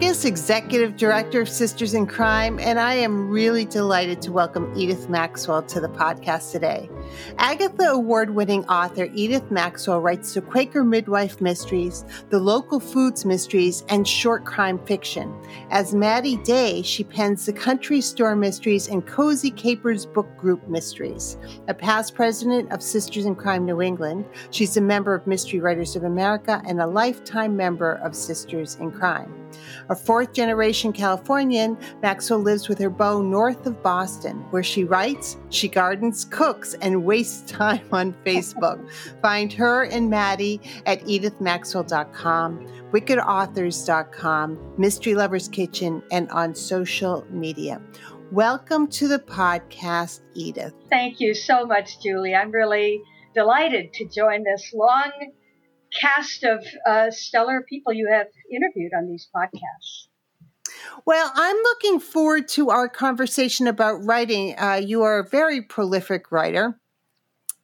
Hennrikus, Executive Director of Sisters in Crime, and I am really delighted to welcome Edith Maxwell to the podcast today. Agatha Award winning author Edith Maxwell writes the Quaker Midwife Mysteries, the Local Foods Mysteries, and short crime fiction. As Maddie Day, she pens the Country Store Mysteries and Cozy Capers Book Group Mysteries. A past president of Sisters in Crime New England, she's a member of Mystery Writers of America and a lifetime member of Sisters in crime. A fourth generation Californian, Maxwell lives with her beau north of Boston, where she writes, she gardens, cooks, and wastes time on Facebook. Find her and Maddie at edithmaxwell.com, wickedauthors.com, Mystery Lovers Kitchen, and on social media. Welcome to the podcast, Edith. Thank you so much, Julie. I'm really delighted to join this long cast of uh, stellar people you have interviewed on these podcasts. Well, I'm looking forward to our conversation about writing. Uh, you are a very prolific writer.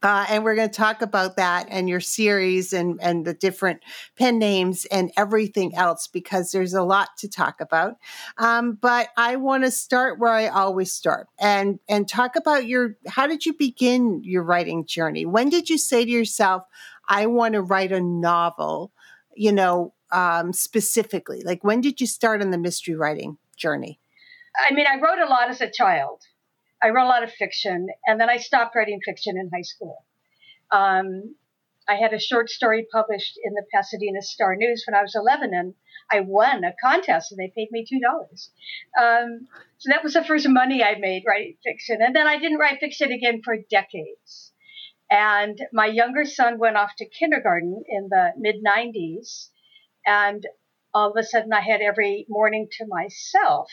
Uh, and we're going to talk about that and your series and, and the different pen names and everything else because there's a lot to talk about. Um, but I want to start where I always start and and talk about your how did you begin your writing journey? When did you say to yourself, I want to write a novel, you know, um, specifically? Like, when did you start on the mystery writing journey? I mean, I wrote a lot as a child. I wrote a lot of fiction, and then I stopped writing fiction in high school. Um, I had a short story published in the Pasadena Star News when I was 11, and I won a contest, and they paid me two dollars. Um, so that was the first money I made writing fiction, and then I didn't write fiction again for decades. And my younger son went off to kindergarten in the mid 90s. And all of a sudden, I had every morning to myself.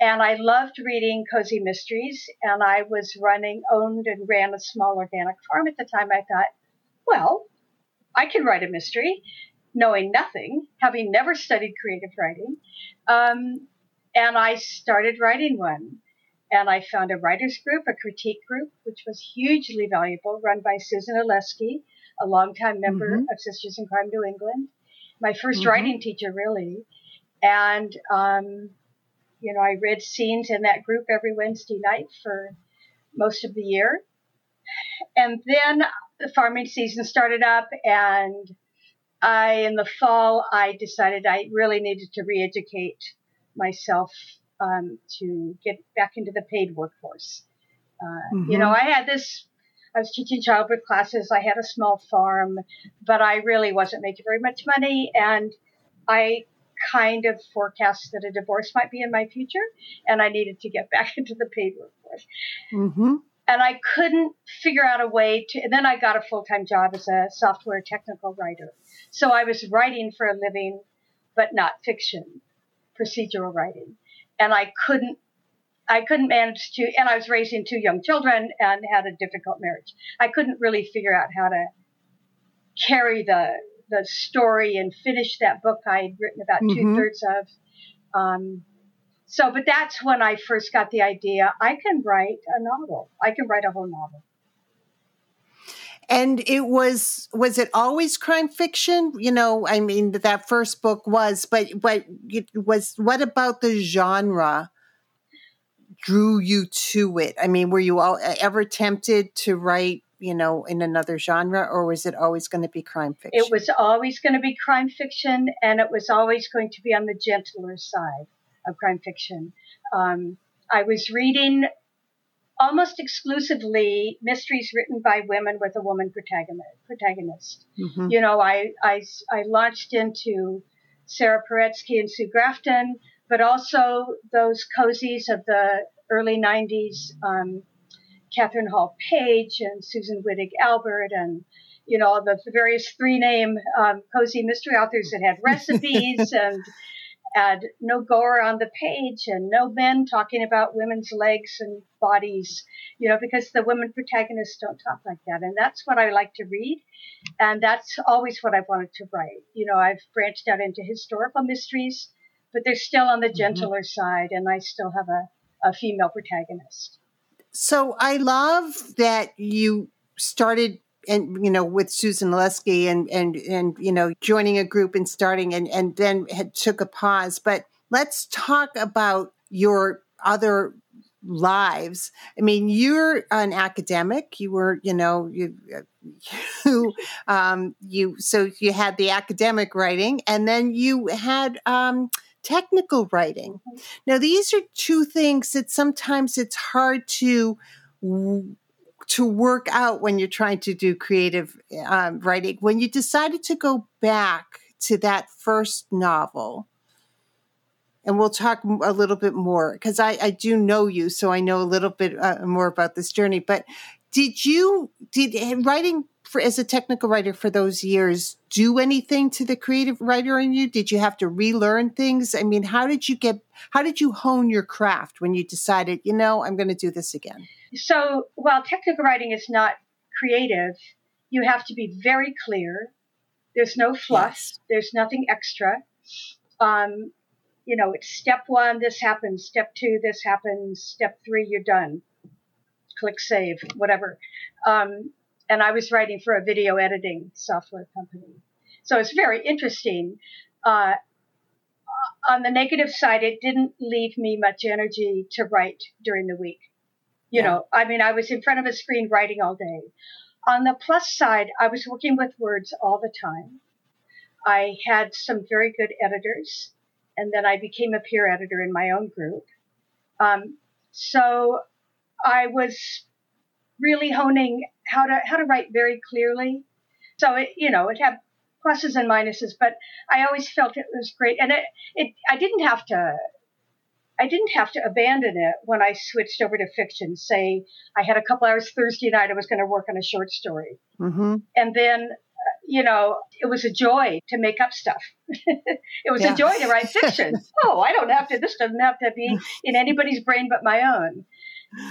And I loved reading cozy mysteries. And I was running, owned, and ran a small organic farm at the time. I thought, well, I can write a mystery, knowing nothing, having never studied creative writing. Um, and I started writing one. And I found a writers group, a critique group, which was hugely valuable, run by Susan Oleksiw, a longtime member mm-hmm. of Sisters in Crime New England, my 1st mm-hmm. writing teacher, really. And, um, you know, I read scenes in that group every Wednesday night for most of the year. And then the farming season started up, and I, in the fall, I decided I really needed to re educate myself um, to get back into the paid workforce. Uh, mm-hmm. You know, I had this. I was teaching childbirth classes. I had a small farm, but I really wasn't making very much money, and I kind of forecast that a divorce might be in my future, and I needed to get back into the paid workforce. Mm-hmm. And I couldn't figure out a way to. And then I got a full time job as a software technical writer. So I was writing for a living, but not fiction, procedural writing and I couldn't I couldn't manage to, and I was raising two young children and had a difficult marriage. I couldn't really figure out how to carry the the story and finish that book I had written about mm-hmm. two thirds of. Um, so, but that's when I first got the idea. I can write a novel. I can write a whole novel. And it was was it always crime fiction? You know, I mean that first book was, but but it was what about the genre drew you to it? I mean, were you all ever tempted to write, you know, in another genre or was it always going to be crime fiction? It was always going to be crime fiction and it was always going to be on the gentler side of crime fiction. Um, I was reading almost exclusively mysteries written by women with a woman protagonist. Mm-hmm. You know, I, I, I launched into Sarah Paretsky and Sue Grafton, but also those cozies of the early 90s, um, Katherine Hall Page and Susan Wittig Albert and, you know, the, the various three name um, cozy mystery authors that had recipes and and no gore on the page and no men talking about women's legs and bodies, you know, because the women protagonists don't talk like that. And that's what I like to read. And that's always what I wanted to write. You know, I've branched out into historical mysteries, but they're still on the mm-hmm. gentler mm-hmm. side, and I still have a, a female protagonist. So I love that you started and you know with Susan Lesky and and and you know joining a group and starting and and then had took a pause. But let's talk about your other lives. I mean, you're an academic. You were, you know, you, you, um, you. So you had the academic writing, and then you had um, technical writing. Mm-hmm. Now, these are two things that sometimes it's hard to to work out when you're trying to do creative um, writing. When you decided to go back to that first novel, and we'll talk a little bit more because I, I, do know you, so I know a little bit uh, more about this journey. But did you did eh, writing for, as a technical writer for those years do anything to the creative writer in you? Did you have to relearn things? I mean, how did you get how did you hone your craft when you decided, you know, I'm going to do this again? So while technical writing is not creative, you have to be very clear. There's no fluff. Yes. There's nothing extra. Um, you know, it's step one, this happens. Step two, this happens. Step three, you're done. Click save, whatever. Um, and I was writing for a video editing software company. So it's very interesting. Uh, on the negative side, it didn't leave me much energy to write during the week. You yeah. know, I mean, I was in front of a screen writing all day. On the plus side, I was working with words all the time. I had some very good editors, and then I became a peer editor in my own group. Um, so I was really honing how to how to write very clearly. So it, you know, it had pluses and minuses, but I always felt it was great, and it, it I didn't have to I didn't have to abandon it when I switched over to fiction. Say, I had a couple hours Thursday night, I was going to work on a short story. Mm-hmm. And then, uh, you know, it was a joy to make up stuff. it was yeah. a joy to write fiction. oh, I don't have to, this doesn't have to be in anybody's brain but my own.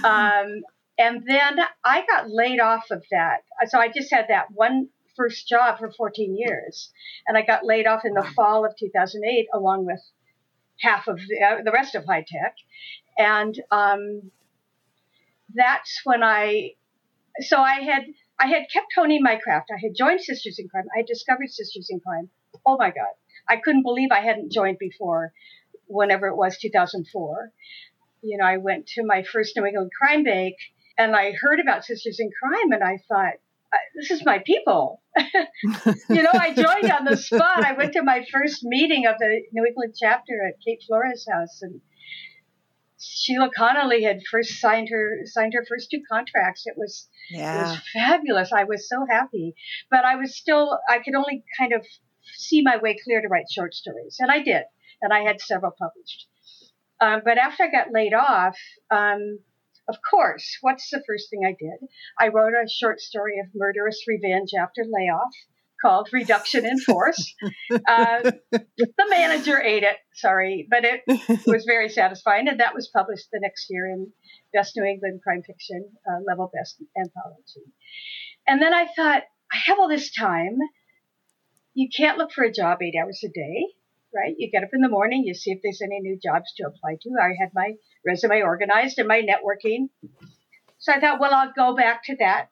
Um, and then I got laid off of that. So I just had that one first job for 14 years. And I got laid off in the fall of 2008 along with half of the, uh, the rest of high tech. And um, that's when I, so I had, I had kept honing my craft. I had joined Sisters in Crime. I had discovered Sisters in Crime. Oh my God. I couldn't believe I hadn't joined before, whenever it was 2004. You know, I went to my first New England Crime Bake and I heard about Sisters in Crime and I thought, this is my people. you know, I joined on the spot. I went to my first meeting of the New England chapter at Kate Flora's house, and Sheila Connolly had first signed her signed her first two contracts. It was yeah. it was fabulous. I was so happy, but I was still I could only kind of see my way clear to write short stories, and I did, and I had several published. Um, but after I got laid off, um, of course, what's the first thing I did? I wrote a short story of murderous revenge after layoff called Reduction in Force. uh, the manager ate it, sorry, but it was very satisfying, and that was published the next year in Best New England Crime Fiction, uh, Level Best Anthology. And then I thought, I have all this time. You can't look for a job eight hours a day right? You get up in the morning, you see if there's any new jobs to apply to. I had my resume organized and my networking. So I thought, well, I'll go back to that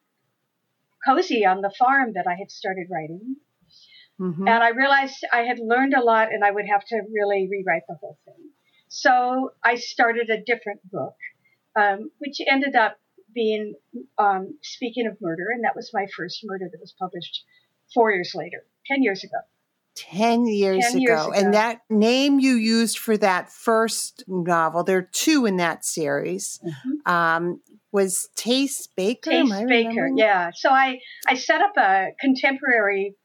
cozy on the farm that I had started writing. Mm-hmm. And I realized I had learned a lot and I would have to really rewrite the whole thing. So I started a different book, um, which ended up being um, Speaking of Murder, and that was my first murder that was published four years later, 10 years ago. 10 years, 10 years ago. ago. And that name you used for that first novel, there are two in that series, mm-hmm. um, was Tace Baker. Tace Baker, yeah. So I, I set up a contemporary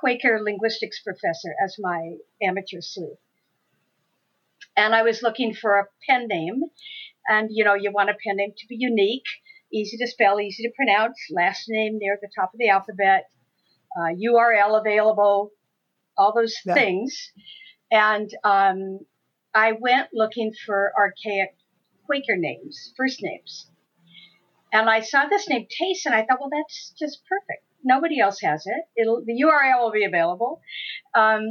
Quaker linguistics professor as my amateur sleuth. And I was looking for a pen name. And, you know, you want a pen name to be unique, easy to spell, easy to pronounce, last name near the top of the alphabet uh, URL available, all those Yeah. things. And um, I went looking for archaic Quaker names, first names. And I saw this name Tace, and I thought, well, that's just perfect. Nobody else has it. It'll the URL will be available, um,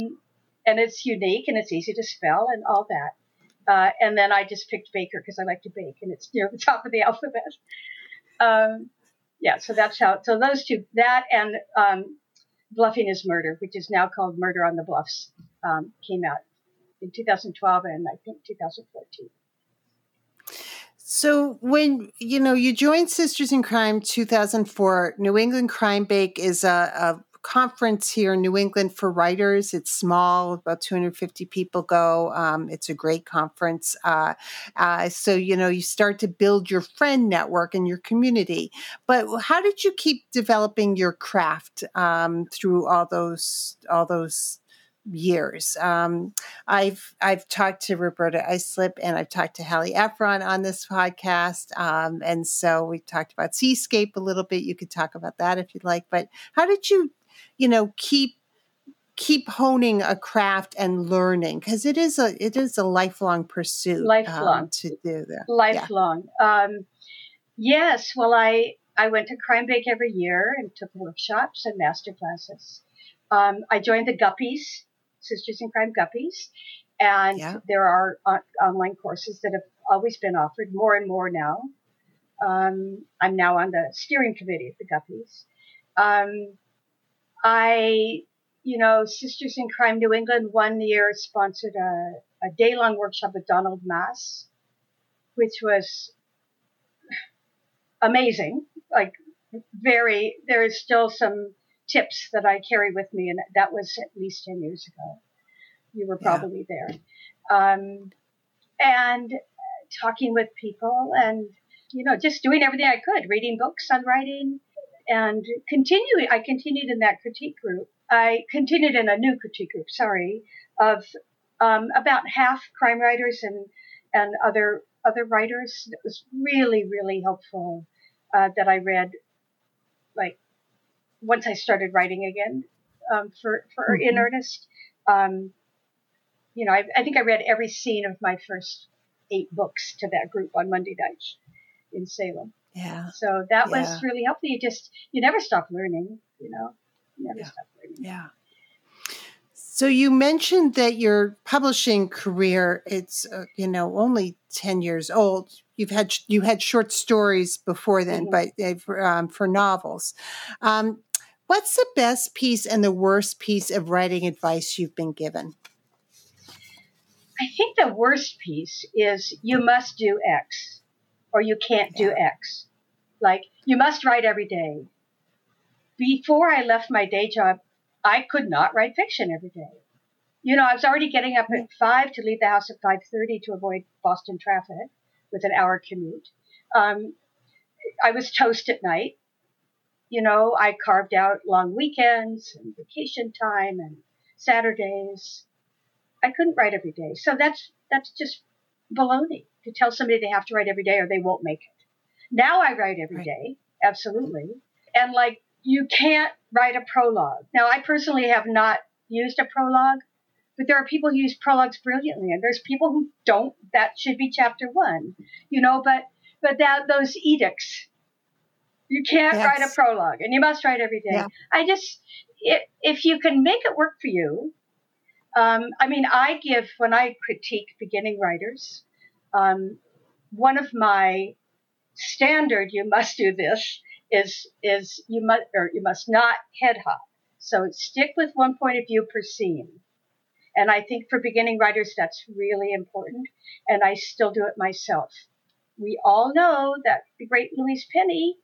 and it's unique and it's easy to spell and all that. Uh, and then I just picked Baker because I like to bake, and it's near the top of the alphabet. Um, yeah, so that's how. So those two, that and um, Bluffing is Murder, which is now called Murder on the Bluffs, um, came out in 2012 and I think 2014. So when you know you joined Sisters in Crime 2004, New England Crime Bake is a, a conference here in New England for writers. It's small, about 250 people go. Um, it's a great conference. Uh, uh, so you know you start to build your friend network and your community. But how did you keep developing your craft um, through all those all those years. Um, I've I've talked to Roberta Isleib and I've talked to Hallie Ephron on this podcast, um, and so we talked about Seascape a little bit. You could talk about that if you'd like. But how did you, you know, keep keep honing a craft and learning because it is a it is a lifelong pursuit. um, Lifelong. to do that. Lifelong. Um, yes, well, I I went to Crime Bake every year and took workshops and master classes. Um, I joined the Guppies, Sisters in Crime Guppies, and Yeah. there are on- online courses that have always been offered, more and more now. Um, I'm now on the steering committee of the Guppies. I, you know, Sisters in Crime New England one year sponsored a, a day long workshop with Donald Maass, which was amazing. Like, very, there is still some tips that I carry with me, and that was at least 10 years ago. You were Yeah. probably there. Um, and talking with people and, you know, just doing everything I could, reading books on writing and continuing. I continued in that critique group. I continued in a new critique group, sorry, of um, about half crime writers and, and other, other writers. It was really, really helpful uh, that I read, like, once I started writing again um, for, for in Mhm. earnest. Um, you know, I, I think I read every scene of my first eight books to that group on Monday nights in Salem. Yeah, So that Yeah. was really helpful. You just, you never stop learning, you know, you never Yeah. stop learning. yeah. So you mentioned that your publishing career it's uh, you know only 10 years old. You've had you had short stories before then, Mhm. but uh, for, um, for novels. Um, what's the best piece and the worst piece of writing advice you've been given? I think the worst piece is you must do X or you can't do Yeah. X. Like you must write every day. Before I left my day job, I could not write fiction every day. You know, I was already getting up at five to leave the house at five thirty to avoid Boston traffic with an hour commute. Um, I was toast at night. You know, I carved out long weekends and vacation time and Saturdays. I couldn't write every day. So that's that's just baloney to tell somebody they have to write every day or they won't make it. Now I write every day, absolutely. And like you can't write a prologue. Now I personally have not used a prologue, but there are people who use prologues brilliantly and there's people who don't. That should be chapter 1. You know, but but that those edicts you can't write a prologue and you must write every day. Yeah. I just if, if you can make it work for you, um, I mean, I give when I critique beginning writers, um, one of my standard "you must do this" is is you must or you must not head hop. So stick with one point of view per scene. And I think for beginning writers, that's really important. And I still do it myself. We all know that the great Louise Penny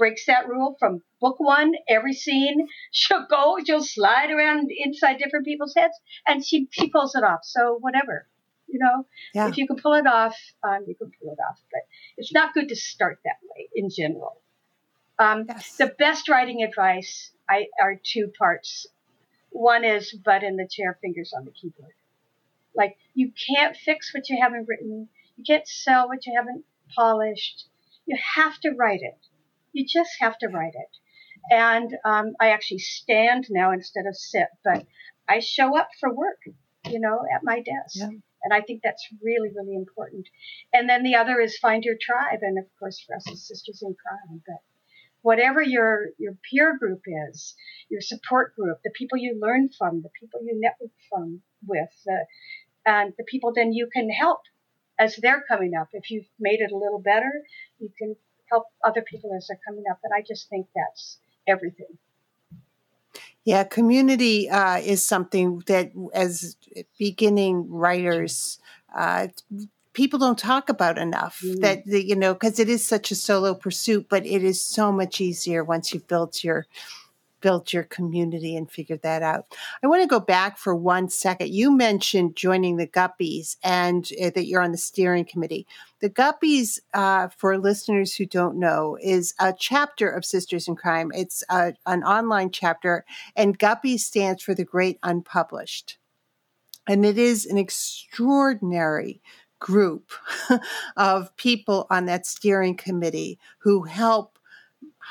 breaks that rule from book one. Every scene she'll go, she'll slide around inside different people's heads, and she she pulls it off. So whatever, you know, Yeah. if you can pull it off, um, you can pull it off. But it's not good to start that way in general. Um, Yes. the best writing advice I, are two parts. One is butt in the chair, fingers on the keyboard. Like you can't fix what you haven't written. You can't sell what you haven't polished. You have to write it. You just have to write it. And um, I actually stand now instead of sit, but I show up for work, you know, at my desk. Yeah. And I think that's really, really important. And then the other is find your tribe. And of course, for us as sisters in crime, but whatever your, your peer group is, your support group, the people you learn from, the people you network from with, and the people then you can help as they're coming up. If you've made it a little better, you can help other people as they're coming up. And I just think that's everything. Yeah, community uh, is something that, as beginning writers, uh, people don't talk about enough. Mm. That you know, because it is such a solo pursuit, but it is so much easier once you've built your built your community and figured that out. I want to go back for one second. You mentioned joining the Guppies and uh, that you're on the steering committee. The Guppies, uh, for listeners who don't know, is a chapter of Sisters in Crime. It's a, an online chapter, and Guppies stands for the Great Unpublished. And it is an extraordinary group of people on that steering committee who help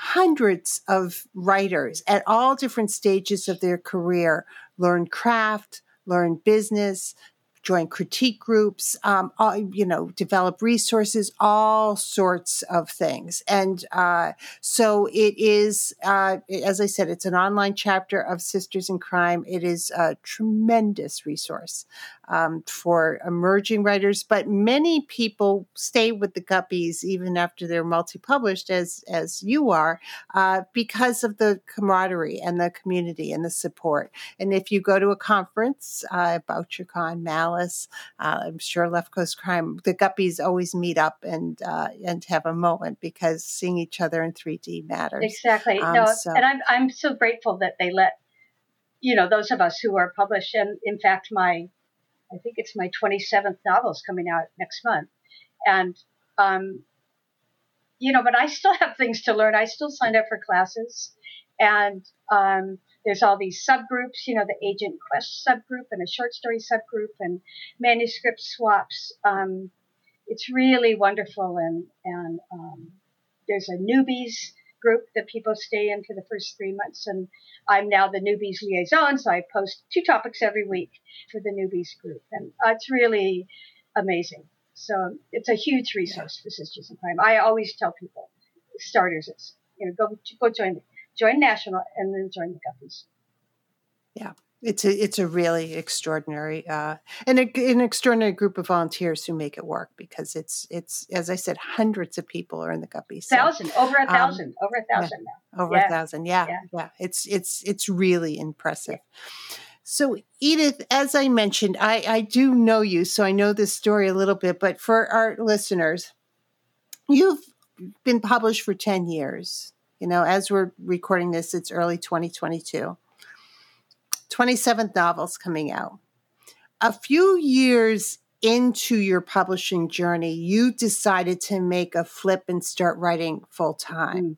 hundreds of writers at all different stages of their career learn craft, learn business, join critique groups, um, all, you know, develop resources, all sorts of things. And uh, so it is, uh, as I said, it's an online chapter of Sisters in Crime. It is a tremendous resource um, for emerging writers, but many people stay with the Guppies even after they're multi-published, as as you are, uh, because of the camaraderie and the community and the support. And if you go to a conference, uh, BoucherCon, Malice, uh, I'm sure Left Coast Crime, the Guppies always meet up and uh, and have a moment because seeing each other in 3D matters. Exactly. Um, no, so. and I'm I'm so grateful that they let you know those of us who are published, and in fact, my I think it's my 27th novel is coming out next month. And, um, you know, but I still have things to learn. I still signed up for classes. And um, there's all these subgroups, you know, the Agent Quest subgroup and a short story subgroup and manuscript swaps. Um, it's really wonderful. And, and um, there's a newbies group that people stay in for the first three months. And I'm now the newbies liaison, so I post two topics every week for the newbies group. And uh, it's really amazing. So it's a huge resource for Sisters in Crime. I always tell people, starters, it's, you know, go, go join, join National and then join the Guppies. Yeah it's a it's a really extraordinary uh, and a, an extraordinary group of volunteers who make it work because it's it's as I said, hundreds of people are in the guppies. So, thousand over a um, thousand um, over a thousand yeah, now. Over yeah. a thousand, yeah, yeah, yeah, It's it's it's really impressive. So Edith, as I mentioned, I I do know you, so I know this story a little bit. But for our listeners, you've been published for ten years. You know, as we're recording this, it's early 2022 27th novel's coming out. A few years into your publishing journey, you decided to make a flip and start writing full time. Mm.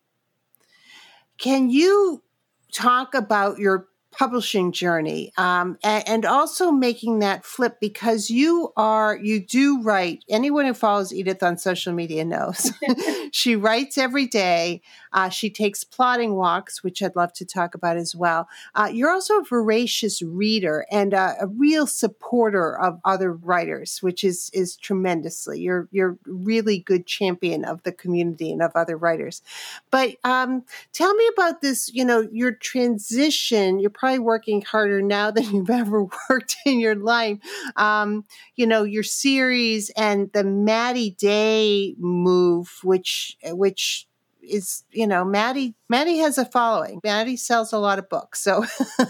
Can you talk about your publishing journey um, and, and, also making that flip because you are you do write anyone who follows edith on social media knows she writes every day uh, she takes plotting walks which i'd love to talk about as well. Uh, you're also a voracious reader and a real supporter of other writers which is is tremendously. You're you're really good champion of the community and of other writers. But um, tell me about this you know your transition. You're probably working harder now than you've ever worked in your life. Um, you know, your series and the Maddie Day move, which which is you know Maddie Maddie has a following. Maddie sells a lot of books. So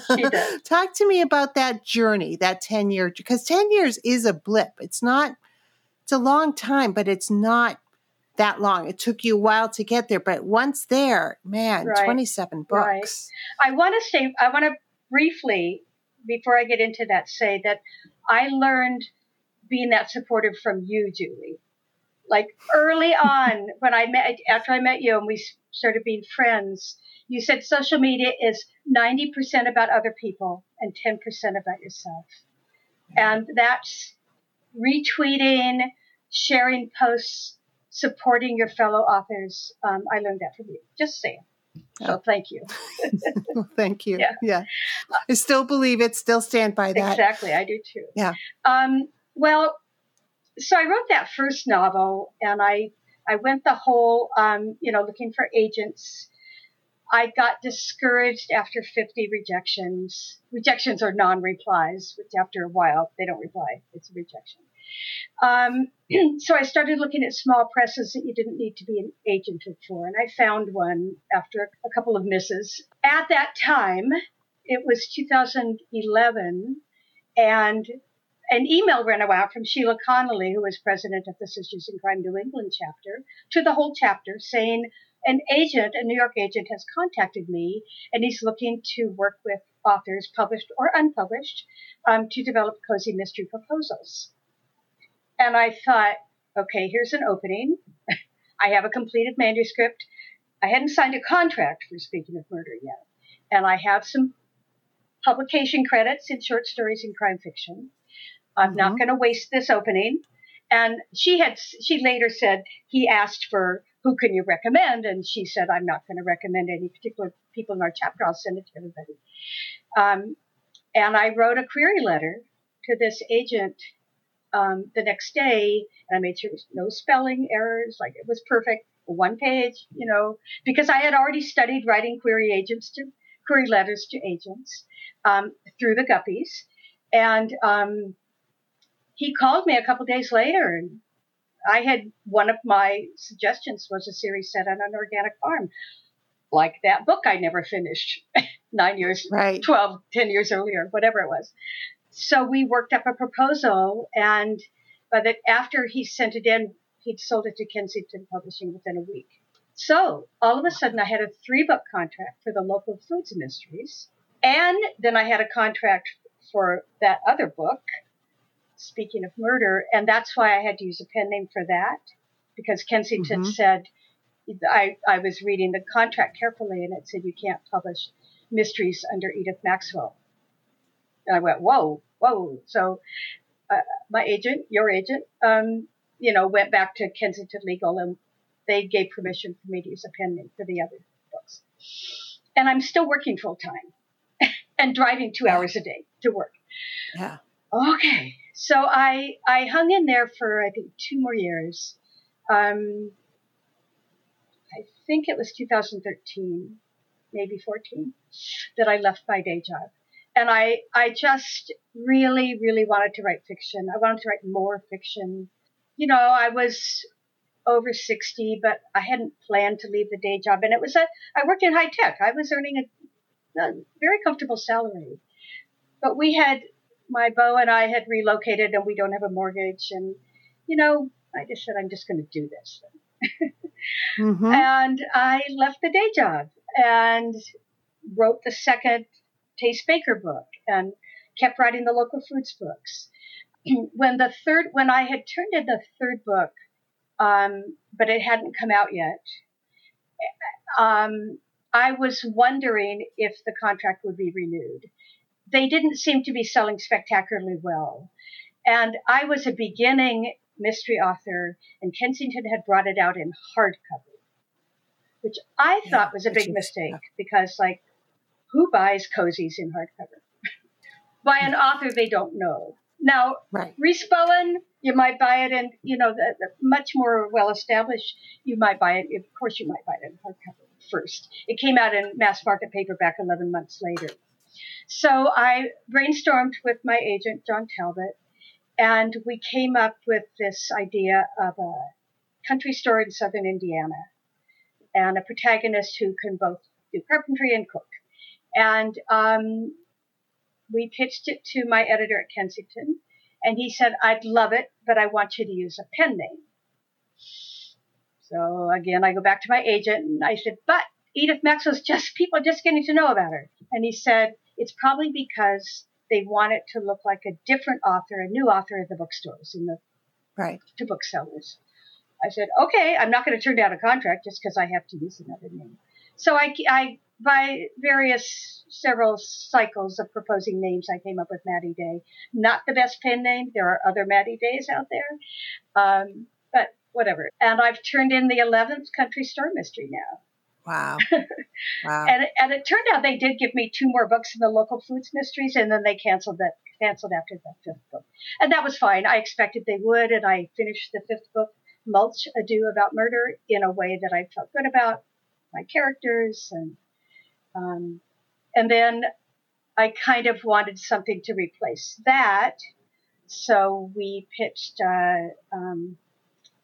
talk to me about that journey, that 10 year because 10 years is a blip. It's not it's a long time, but it's not that long. It took you a while to get there, but once there, man, right. 27 books. Right. I want to say, I want to briefly, before I get into that, say that I learned being that supportive from you, Julie. Like early on, when I met, after I met you and we started being friends, you said social media is 90% about other people and 10% about yourself. And that's retweeting, sharing posts, supporting your fellow authors. Um, I learned that from you. Just saying. So thank you. well, thank you. Yeah. yeah. I still believe it, still stand by that. Exactly. I do too. Yeah. Um, well, so I wrote that first novel and I, I went the whole, um, you know, looking for agents. I got discouraged after 50 rejections. Rejections are non-replies, which after a while they don't reply. It's a rejection. Um, so I started looking at small presses that you didn't need to be an agent for, and I found one after a couple of misses. At that time, it was 2011, and an email ran out from Sheila Connolly, who was president of the Sisters in Crime New England chapter, to the whole chapter saying, an agent, a New York agent, has contacted me and he's looking to work with authors, published or unpublished, um, to develop cozy mystery proposals. And I thought, okay, here's an opening. I have a completed manuscript. I hadn't signed a contract for Speaking of Murder yet. And I have some publication credits in short stories and crime fiction. I'm mm-hmm. not going to waste this opening. And she had, she later said, he asked for who can you recommend? And she said, I'm not going to recommend any particular people in our chapter. I'll send it to everybody. Um, and I wrote a query letter to this agent um, the next day, and I made sure there was no spelling errors, like it was perfect, one page, you know, because I had already studied writing query agents to query letters to agents um, through the Guppies, and um, he called me a couple days later, and I had one of my suggestions was a series set on an organic farm, like that book I never finished nine years, right. 12, 10 years earlier, whatever it was so we worked up a proposal, and by the after he sent it in, he'd sold it to Kensington Publishing within a week. So all of a sudden, I had a three book contract for the local foods mysteries, and then I had a contract for that other book. Speaking of murder, and that's why I had to use a pen name for that, because Kensington mm-hmm. said I, I was reading the contract carefully, and it said you can't publish mysteries under Edith Maxwell. I went, whoa, whoa. So uh, my agent, your agent, um, you know, went back to Kensington Legal and they gave permission for me to use a pen name for the other books. And I'm still working full time and driving two hours a day to work. Yeah. Okay. So I, I hung in there for, I think, two more years. Um, I think it was 2013, maybe 14, that I left my day job and I I just really really wanted to write fiction. I wanted to write more fiction. You know, I was over 60, but I hadn't planned to leave the day job, and it was a I worked in high tech. I was earning a, a very comfortable salary, but we had my beau and I had relocated, and we don't have a mortgage, and you know, I just said I'm just going to do this. mm-hmm. And I left the day job and wrote the second Tace Baker book and kept writing the local foods books. when the third, when I had turned in the third book, um, but it hadn't come out yet, um, I was wondering if the contract would be renewed. They didn't seem to be selling spectacularly well. And I was a beginning mystery author, and Kensington had brought it out in hardcover, which I yeah, thought was a big mistake because, like, who buys cozies in hardcover? By an author they don't know. Now, right. Rhys Bowen, you might buy it in, you know, the, the much more well established, you might buy it, of course, you might buy it in hardcover first. It came out in mass market paperback 11 months later. So I brainstormed with my agent, John Talbot, and we came up with this idea of a country store in southern Indiana and a protagonist who can both do carpentry and cook. And um, we pitched it to my editor at Kensington, and he said, I'd love it, but I want you to use a pen name. So again, I go back to my agent and I said, but Edith Maxwell's just, people are just getting to know about her. And he said, it's probably because they want it to look like a different author, a new author at the bookstores and the right to booksellers. I said, okay, I'm not going to turn down a contract just because I have to use another name. So I, I by various several cycles of proposing names, I came up with Maddie Day. Not the best pen name. There are other Maddie Days out there. Um, but whatever. And I've turned in the 11th country store mystery now. Wow. Wow. and and it turned out they did give me two more books in the local foods mysteries, and then they canceled that canceled after the fifth book, and that was fine. I expected they would, and I finished the fifth book, Mulch Ado About Murder, in a way that I felt good about my characters, and um, and then I kind of wanted something to replace that, so we pitched uh, um,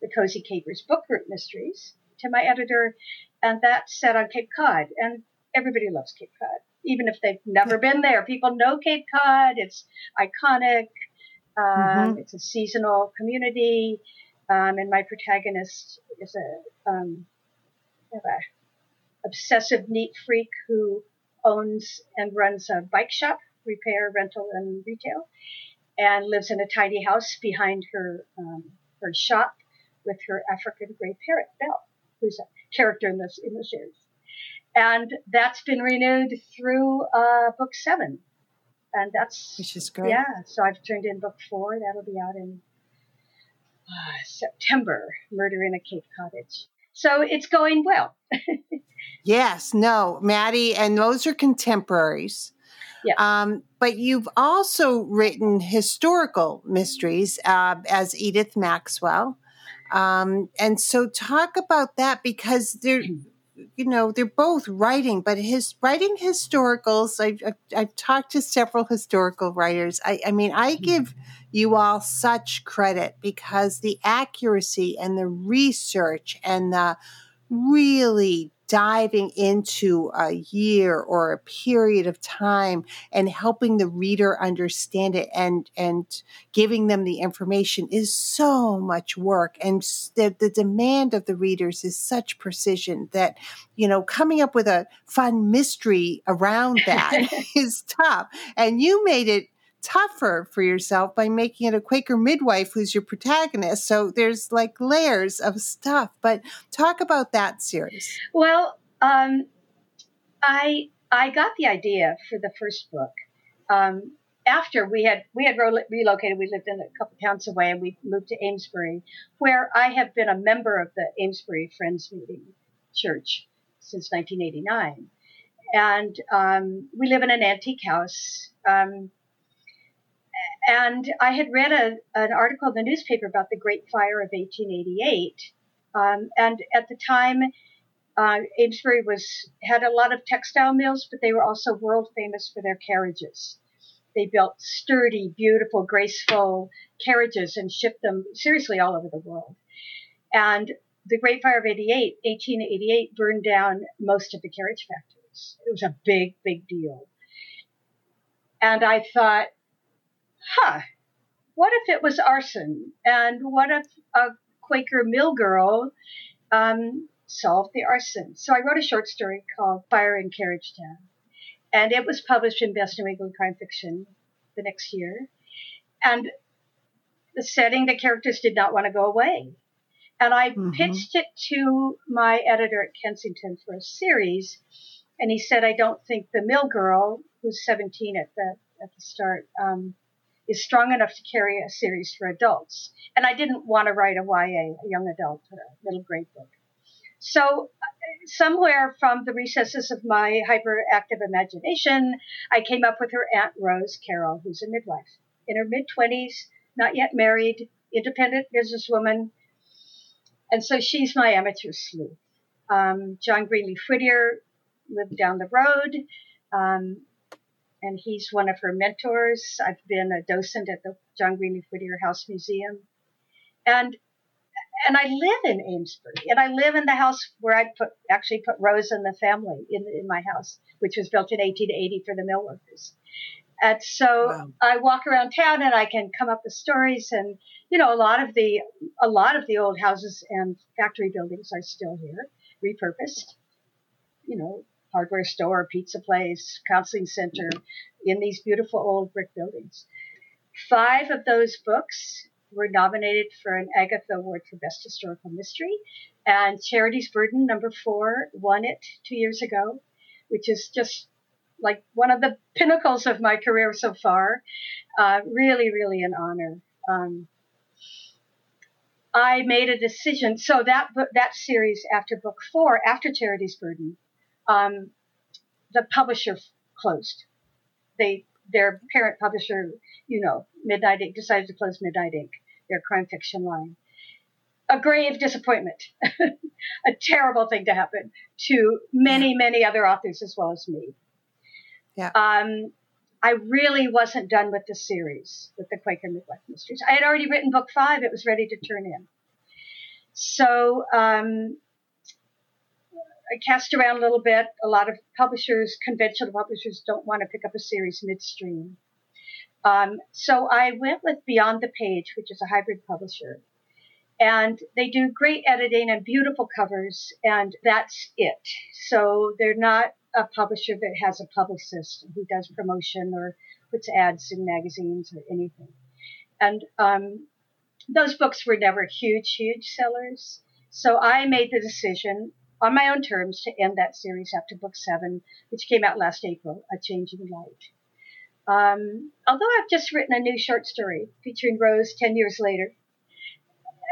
the Cozy Capers book group mysteries to my editor, and that's set on Cape Cod, and everybody loves Cape Cod, even if they've never been there. People know Cape Cod; it's iconic. Um, mm-hmm. It's a seasonal community, um, and my protagonist is a, um, a obsessive neat freak who owns and runs a bike shop, repair, rental, and retail, and lives in a tiny house behind her um, her shop with her African gray parrot Belle, who's a character in this in the series. And that's been renewed through uh, book seven, and that's which is great. Yeah, so I've turned in book four. That'll be out in uh, September. Murder in a Cape Cottage. So it's going well. yes, no, Maddie, and those are contemporaries. Yeah. Um, but you've also written historical mysteries uh, as Edith Maxwell. Um, and so talk about that because they're, you know, they're both writing, but his writing historicals, I've, I've, I've talked to several historical writers. I, I mean, I mm-hmm. give you all such credit because the accuracy and the research and the really diving into a year or a period of time and helping the reader understand it and and giving them the information is so much work. And the, the demand of the readers is such precision that you know coming up with a fun mystery around that is tough. And you made it tougher for yourself by making it a Quaker midwife who's your protagonist. So there's like layers of stuff. But talk about that series. Well, um, I I got the idea for the first book um, after we had we had relocated. We lived in a couple towns away, and we moved to Amesbury, where I have been a member of the Amesbury Friends Meeting Church since 1989, and um, we live in an antique house. Um, and I had read a, an article in the newspaper about the Great Fire of 1888. Um, and at the time, uh, Amesbury was had a lot of textile mills, but they were also world famous for their carriages. They built sturdy, beautiful, graceful carriages and shipped them seriously all over the world. And the Great Fire of 88, 1888 burned down most of the carriage factories. It was a big, big deal. And I thought, huh, what if it was arson? And what if a Quaker mill girl um, solved the arson? So I wrote a short story called Fire in Carriage Town. And it was published in Best New England Crime Fiction the next year. And the setting, the characters did not want to go away. And I mm-hmm. pitched it to my editor at Kensington for a series. And he said, I don't think the mill girl, who's 17 at the, at the start, um, is strong enough to carry a series for adults. And I didn't want to write a YA, a young adult, or a middle grade book. So, somewhere from the recesses of my hyperactive imagination, I came up with her Aunt Rose Carroll, who's a midwife. In her mid 20s, not yet married, independent businesswoman. And so she's my amateur sleuth. Um, John Greenleaf Whittier lived down the road. Um, and he's one of her mentors. I've been a docent at the John Greenleaf Whittier House Museum, and and I live in Amesbury, and I live in the house where I put actually put Rose and the family in in my house, which was built in 1880 for the mill workers. And so wow. I walk around town and I can come up with stories, and you know a lot of the a lot of the old houses and factory buildings are still here, repurposed. You know, hardware store, pizza place, counseling center in these beautiful old brick buildings. Five of those books were nominated for an Agatha Award for Best Historical Mystery, and Charity's Burden, number four, won it two years ago, which is just like one of the pinnacles of my career so far. Uh, really, really an honor. Um, I made a decision. So that that series after book four, after Charity's Burden, um, the publisher closed. They their parent publisher, you know, Midnight Ink decided to close Midnight Ink, their crime fiction line. A grave disappointment, a terrible thing to happen to many, many other authors as well as me. Yeah. Um, I really wasn't done with the series, with the Quaker Midwife Mysteries. I had already written book five; it was ready to turn in. So um, I cast around a little bit. A lot of publishers, conventional publishers, don't want to pick up a series midstream. Um, so I went with Beyond the Page, which is a hybrid publisher. And they do great editing and beautiful covers, and that's it. So they're not a publisher that has a publicist who does promotion or puts ads in magazines or anything. And um, those books were never huge, huge sellers. So I made the decision on my own terms to end that series after book seven, which came out last April, A Changing Light. Um, although I've just written a new short story featuring Rose 10 years later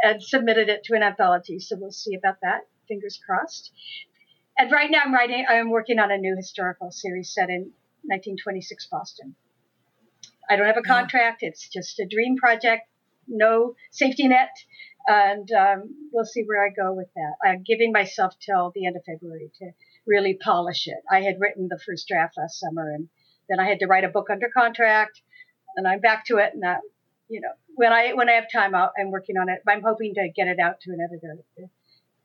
and submitted it to an anthology, so we'll see about that. Fingers crossed. And right now I'm writing, I'm working on a new historical series set in 1926 Boston. I don't have a contract. It's just a dream project, no safety net and um, we'll see where I go with that. I'm giving myself till the end of February to really polish it. I had written the first draft last summer, and then I had to write a book under contract, and I'm back to it. And that, you know, when I when I have time, out, I'm working on it. I'm hoping to get it out to an editor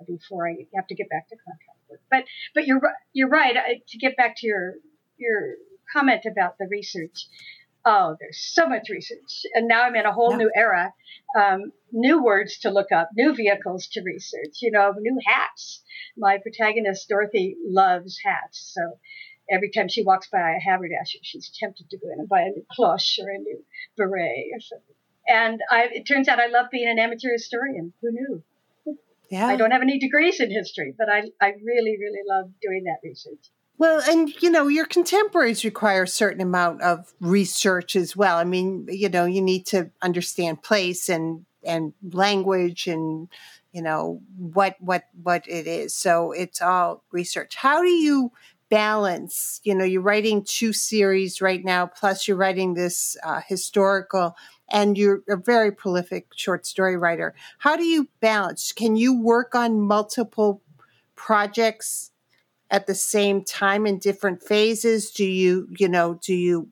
before I have to get back to contract work. But but you're you're right. To get back to your your comment about the research, oh, there's so much research. And now I'm in a whole yeah. new era. Um, new words to look up, new vehicles to research, you know, new hats. My protagonist, Dorothy, loves hats. So every time she walks by a haberdasher, she's tempted to go in and buy a new cloche or a new beret or something. And I, it turns out I love being an amateur historian. Who knew? Yeah. I don't have any degrees in history, but I, I really, really love doing that research. Well, and you know, your contemporaries require a certain amount of research as well. I mean, you know, you need to understand place and and language and you know what what what it is. So it's all research. How do you balance? You know, you're writing two series right now, plus you're writing this uh, historical, and you're a very prolific short story writer. How do you balance? Can you work on multiple projects at the same time in different phases? Do you, you know, do you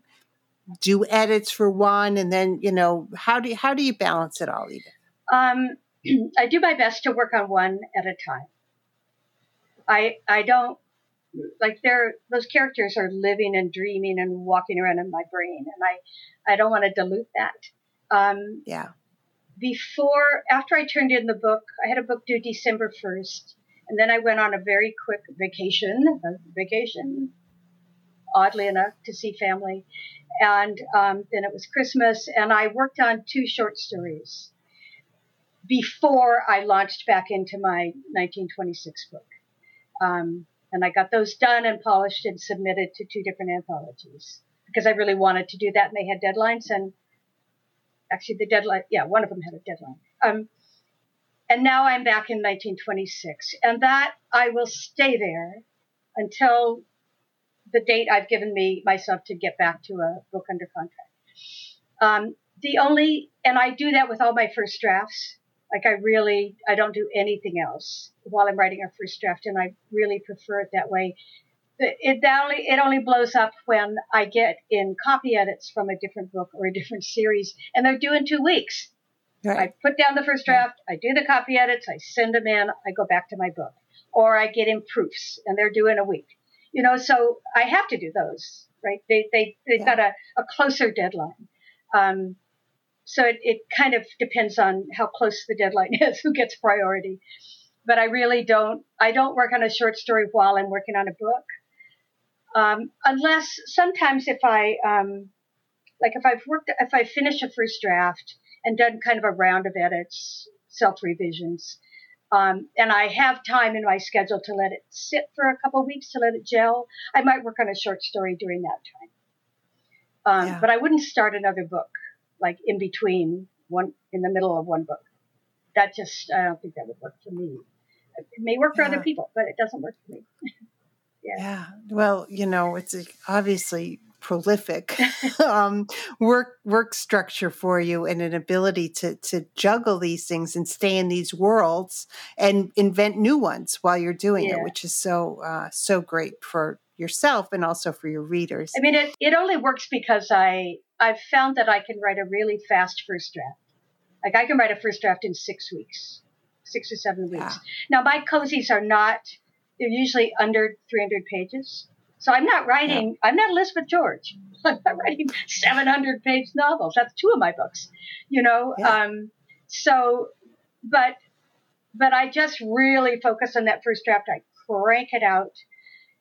do edits for one and then, you know, how do you, how do you balance it all, even? Um, I do my best to work on one at a time. I I don't like they're those characters are living and dreaming and walking around in my brain, and I I don't want to dilute that. Um, yeah. Before after I turned in the book, I had a book due December first, and then I went on a very quick vacation, vacation, oddly enough, to see family. And um, then it was Christmas, and I worked on two short stories before I launched back into my 1926 book. Um, and I got those done and polished and submitted to two different anthologies because I really wanted to do that, and they had deadlines. And actually, the deadline, yeah, one of them had a deadline. Um, and now I'm back in 1926. And that I will stay there until the date I've given me myself to get back to a book under contract. Um, the only, and I do that with all my first drafts. Like I really, I don't do anything else while I'm writing a first draft, and I really prefer it that way. It, it only it only blows up when I get in copy edits from a different book or a different series, and they're due in two weeks. Right. I put down the first draft, I do the copy edits, I send them in, I go back to my book. Or I get in proofs and they're due in a week. You know, so I have to do those, right? They, they, they've yeah. got a, a closer deadline. Um, so it, it kind of depends on how close the deadline is, who gets priority. But I really don't, I don't work on a short story while I'm working on a book. Um, unless sometimes if I, um, like if I've worked, if I finish a first draft and done kind of a round of edits, self revisions. Um, and I have time in my schedule to let it sit for a couple weeks to let it gel. I might work on a short story during that time. Um, yeah. But I wouldn't start another book like in between one in the middle of one book. that just I don't think that would work for me. It may work for Yeah. other people, but it doesn't work for me. Yeah. Well, you know, it's obviously prolific um, work work structure for you and an ability to to juggle these things and stay in these worlds and invent new ones while you're doing Yeah. it, which is so uh, so great for yourself and also for your readers. I mean, it, it only works because I I've found that I can write a really fast first draft. Like I can write a first draft in six weeks, six or seven weeks. Yeah. Now my cozies are not; they're usually under 300 pages. So I'm not writing. I'm not Elizabeth George. I'm not writing 700 page novels. That's two of my books. You know. Yeah. Um, so, but but I just really focus on that first draft. I crank it out,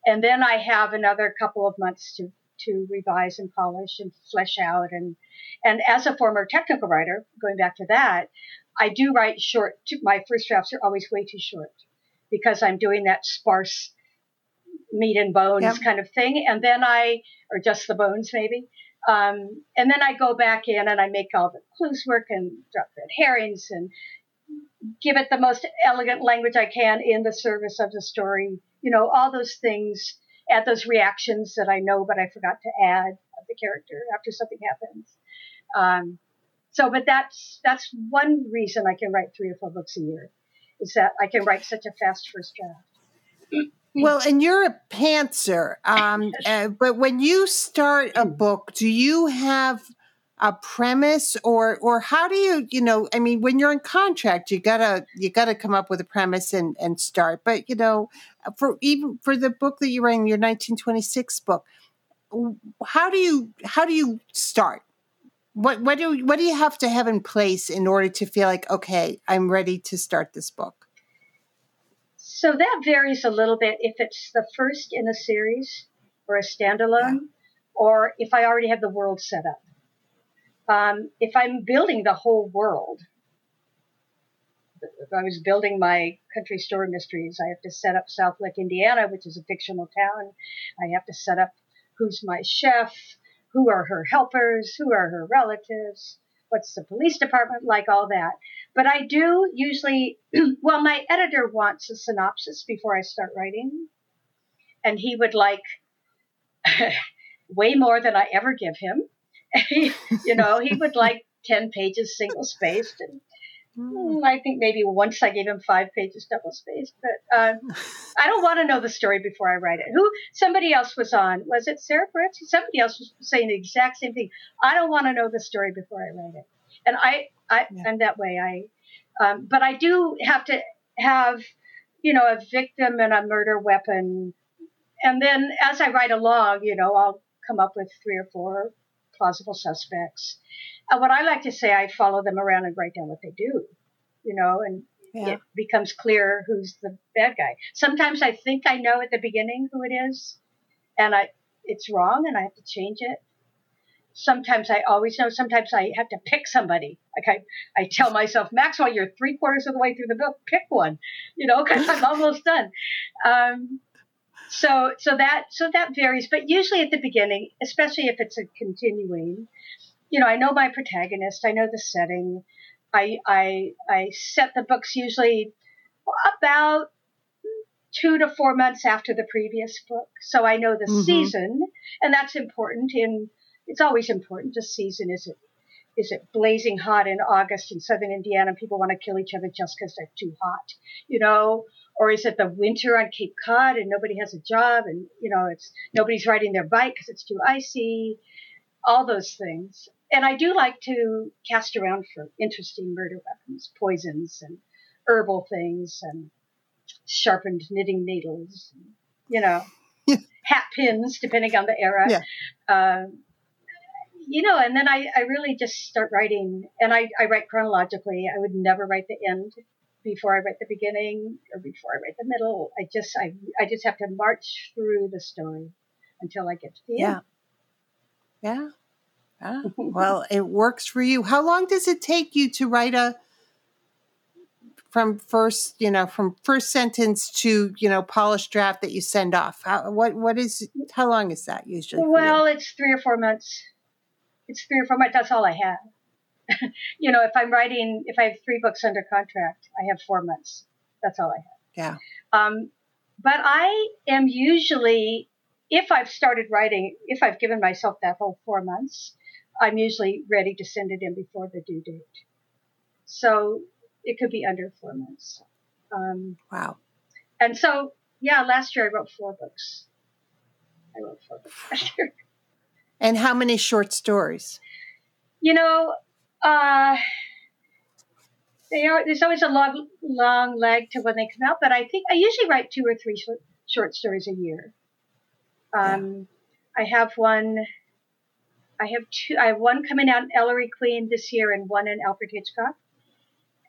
and then I have another couple of months to to revise and polish and flesh out. And and as a former technical writer, going back to that, I do write short. My first drafts are always way too short because I'm doing that sparse meat and bones Yep. kind of thing, and then I or just the bones maybe. Um, and then I go back in and I make all the clues work and drop red herrings and give it the most elegant language I can in the service of the story. You know, all those things, add those reactions that I know but I forgot to add of the character after something happens. Um, so, but that's that's one reason I can write three or four books a year, is that I can write such a fast first draft. Well, and you're a pantser, um, uh, but when you start a book, do you have a premise, or or how do you, you know, I mean, when you're in contract, you gotta you gotta come up with a premise and and start. But you know, for even for the book that you're writing, your 1926 book, how do you how do you start? What what do what do you have to have in place in order to feel like okay, I'm ready to start this book? So that varies a little bit if it's the first in a series or a standalone, or if I already have the world set up. Um, if I'm building the whole world, if I was building my country store mysteries, I have to set up South Lick, Indiana, which is a fictional town. I have to set up who's my chef, who are her helpers, who are her relatives, what's the police department like, all that. But I do usually, well, my editor wants a synopsis before I start writing, and he would like way more than I ever give him. you know, he would like 10 pages single spaced and Mm, I think maybe once I gave him five pages double spaced, but um, I don't want to know the story before I write it. Who somebody else was on? Was it Sarah Peretz? Somebody else was saying the exact same thing. I don't want to know the story before I write it, and I, I Yeah. I'm that way. I, um, but I do have to have, you know, a victim and a murder weapon, and then as I write along, you know, I'll come up with three or four plausible suspects. Uh, what I like to say, I follow them around and write down what they do, you know, and Yeah. it becomes clear who's the bad guy. Sometimes I think I know at the beginning who it is, and I it's wrong, and I have to change it. Sometimes I always know. Sometimes I have to pick somebody. Like I, I tell myself, Maxwell, you're three quarters of the way through the book. Pick one, you know, because I'm almost done. Um, so so that so that varies, but usually at the beginning, especially if it's a continuing, you know, I know my protagonist, I know the setting. I I I set the books usually about two to four months after the previous book, so I know the Mhm. season, and that's important. In it's always important. The season is it is it blazing hot in August in southern Indiana? and People want to kill each other just because they're too hot, you know, or is it the winter on Cape Cod and nobody has a job and you know it's nobody's riding their bike because it's too icy, all those things. And I do like to cast around for interesting murder weapons, poisons and herbal things and sharpened knitting needles, you know, hat pins depending on the era. Yeah. Um, you know, and then I, I really just start writing, and I, I write chronologically. I would never write the end before I write the beginning or before I write the middle. I just I I just have to march through the story until I get to the Yeah. end. Yeah. Yeah. well, it works for you. How long does it take you to write a from first, you know, from first sentence to, you know, polished draft that you send off? How, what what is how long is that usually? Well, it's three or four months. It's three or four months. That's all I have. you know, if I'm writing, if I have three books under contract, I have four months. That's all I have. Yeah. Um, but I am usually, if I've started writing, if I've given myself that whole four months, I'm usually ready to send it in before the due date. So it could be under four months. Um, wow. And so, yeah, last year I wrote four books. I wrote four books last year. And how many short stories? You know, uh, are, there's always a long, long leg to when they come out, but I think I usually write two or three short, short stories a year. Um, yeah. I have one. I have two. I have one coming out in Ellery Queen this year, and one in Alfred Hitchcock.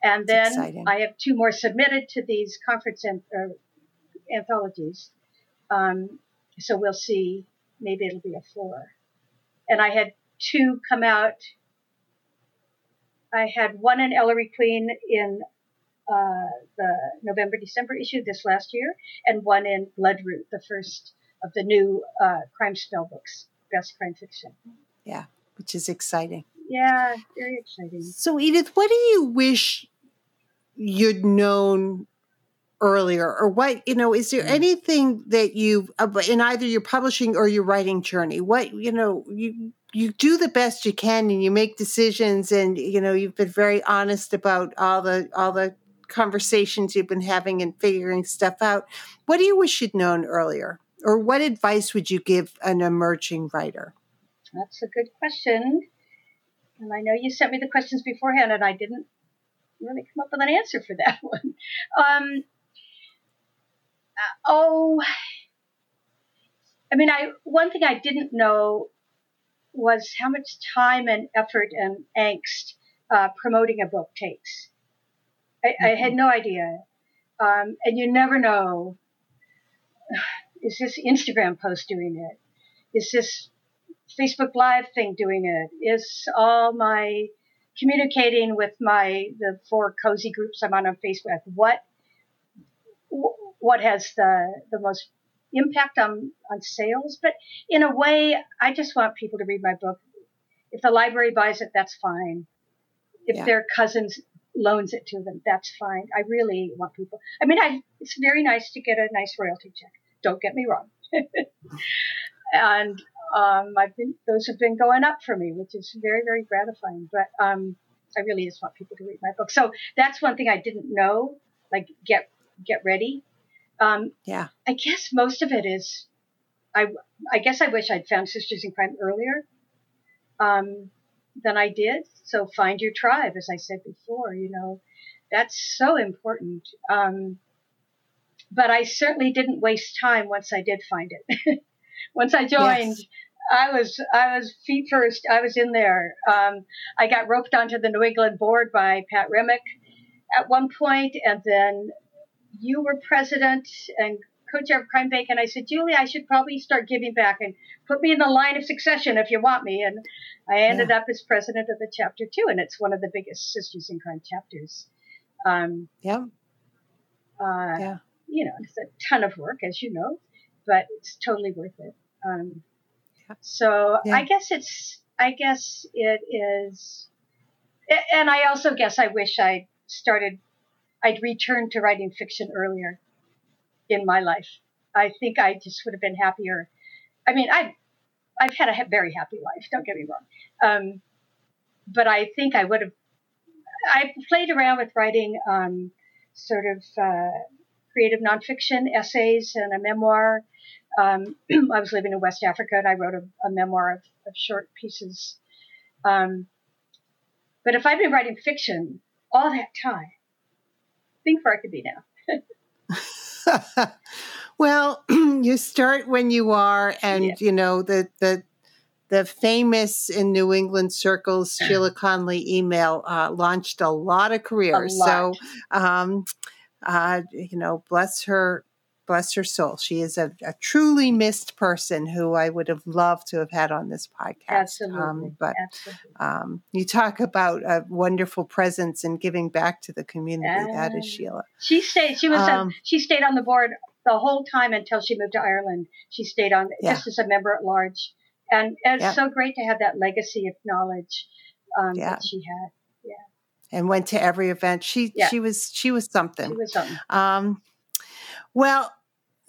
And then I have two more submitted to these conference and uh, anthologies. Um, so we'll see. Maybe it'll be a four. And I had two come out. I had one in Ellery Queen in uh, the November December issue this last year, and one in Bloodroot, the first of the new uh, crime spell books, best crime fiction. Yeah, which is exciting. Yeah, very exciting. So, Edith, what do you wish you'd known earlier or what you know is there mm. anything that you uh, in either your publishing or your writing journey what you know you you do the best you can and you make decisions and you know you've been very honest about all the all the conversations you've been having and figuring stuff out. What do you wish you'd known earlier? Or what advice would you give an emerging writer? That's a good question. And i know you sent me the questions beforehand and i didn't really come up with an answer for that one. Um, uh, oh, I mean, I one thing I didn't know was how much time and effort and angst uh, promoting a book takes. I, mm-hmm. I had mm-hmm. no idea, um, and you never know. Is this Instagram post doing it? Is this Facebook Live thing doing it? Is all my communicating with my the four cozy groups I'm on on Facebook. What what has the the most impact on on sales? But in a way, I just want people to read my book. If the library buys it, that's fine. If yeah. their cousins loans it to them, that's fine. I really want people. I mean, I, it's very nice to get a nice royalty check. Don't get me wrong. and um, I've been those have been going up for me, which is very very gratifying. But um, I really just want people to read my book. So that's one thing I didn't know. Like get get ready. Um, yeah. I guess most of it is. I I guess I wish I'd found Sisters in Crime earlier. Um, than I did. So find your tribe, as I said before. You know, that's so important. Um, but I certainly didn't waste time once I did find it. once I joined, yes. I was I was feet first. I was in there. Um, I got roped onto the New England board by Pat Remick at one point, and then you were president and co-chair of Crime Bake, and I said, Julie, I should probably start giving back and put me in the line of succession if you want me. And I ended yeah. up as president of the chapter too, and it's one of the biggest Sisters in Crime chapters. Um, yeah. Uh, yeah. You know, it's a ton of work, as you know but it's totally worth it. Um, so yeah. I guess it's, I guess it is, and I also guess I wish I started, I'd returned to writing fiction earlier in my life. I think I just would have been happier. I mean, I've, I've had a very happy life. Don't get me wrong. Um, but I think I would have, I played around with writing, um, sort of, uh, creative nonfiction essays and a memoir. Um, I was living in West Africa and I wrote a, a memoir of, of, short pieces. Um, but if I'd been writing fiction all that time, think where I could be now. well, you start when you are, and yeah. you know the the the famous in New England circles Sheila Connolly email uh, launched a lot of careers. Lot. So, um, uh, you know, bless her, bless her soul. She is a, a, truly missed person who I would have loved to have had on this podcast. Absolutely. Um, but Absolutely. Um, you talk about a wonderful presence and giving back to the community. Uh, that is Sheila. She stayed. She was. Um, a, she stayed on the board the whole time until she moved to Ireland. She stayed on yeah. just as a member at large, and, and it's yeah. so great to have that legacy of knowledge um, yeah. that she had. Yeah. And went to every event. She yeah. she was she was something. She was something. Um, well,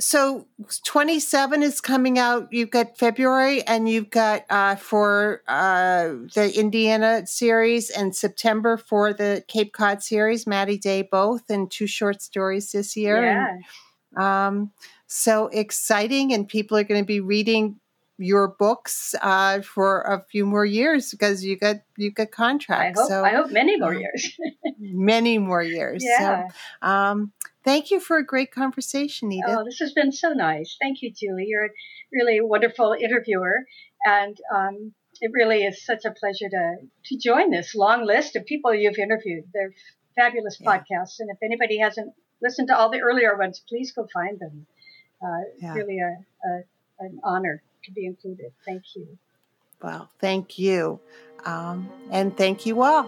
so 27 is coming out. You've got February and you've got uh, for uh, the Indiana series and September for the Cape Cod series, Maddie Day both, and two short stories this year. Yeah. And, um, so exciting, and people are going to be reading your books uh, for a few more years because you got you got contracts. I hope, so I hope many more years. many more years. Yeah. So, um, Thank you for a great conversation, Edith. Oh, this has been so nice. Thank you, Julie. You're a really wonderful interviewer, and um, it really is such a pleasure to to join this long list of people you've interviewed. They're fabulous yeah. podcasts, and if anybody hasn't listened to all the earlier ones, please go find them. Uh, yeah. Really, a, a, an honor to be included. Thank you. Well, thank you, um, and thank you all.